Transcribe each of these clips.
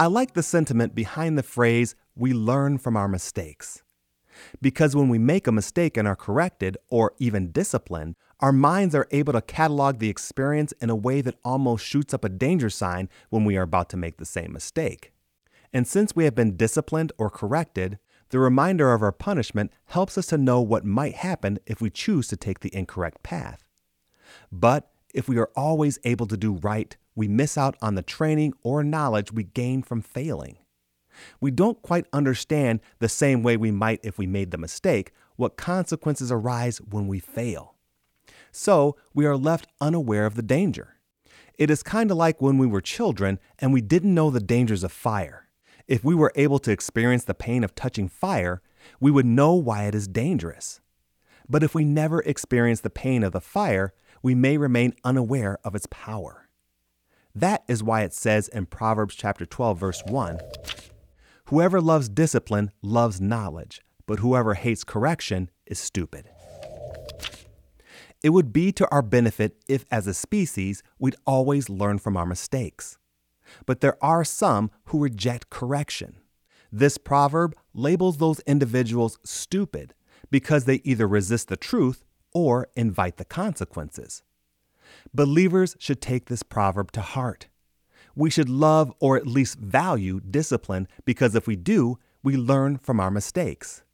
I like the sentiment behind the phrase, we learn from our mistakes. Because when we make a mistake and are corrected or even disciplined, our minds are able to catalog the experience in a way that almost shoots up a danger sign when we are about to make the same mistake. And since we have been disciplined or corrected, the reminder of our punishment helps us to know what might happen if we choose to take the incorrect path. But if we are always able to do right, we miss out on the training or knowledge we gain from failing. We don't quite understand the same way we might if we made the mistake what consequences arise when we fail. So we are left unaware of the danger. It is kind of like when we were children and we didn't know the dangers of fire. If we were able to experience the pain of touching fire, we would know why it is dangerous. But if we never experience the pain of the fire, we may remain unaware of its power. That is why it says in Proverbs chapter 12 verse 1, Whoever loves discipline loves knowledge, but whoever hates correction is stupid. It would be to our benefit if, as a species, we'd always learn from our mistakes. But there are some who reject correction. This proverb labels those individuals stupid because they either resist the truth or invite the consequences. Believers should take this proverb to heart we should love or at least value discipline because if we do, we learn from our mistakes.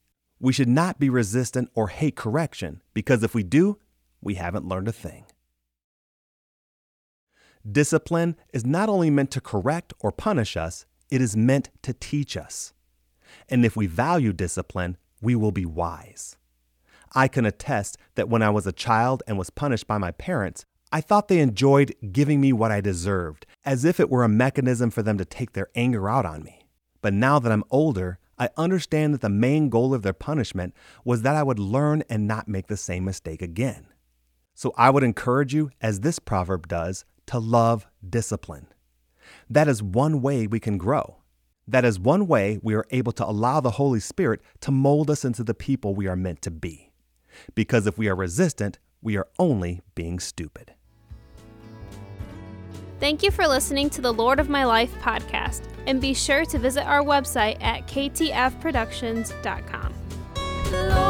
We should not be resistant or hate correction because if we do, we haven't learned a thing. Discipline is not only meant to correct or punish us, it is meant to teach us. And if we value discipline, we will be wise. I can attest that when I was a child and was punished by my parents, I thought they enjoyed giving me what I deserved, as if it were a mechanism for them to take their anger out on me. But now that I'm older, I understand that the main goal of their punishment was that I would learn and not make the same mistake again. So I would encourage you, as this proverb does, to love discipline. That is one way we can grow. That is one way we are able to allow the Holy Spirit to mold us into the people we are meant to be. Because if we are resistant, we are only being stupid. Thank you for listening to the Lord of My Life podcast, and be sure to visit our website at ktfproductions.com.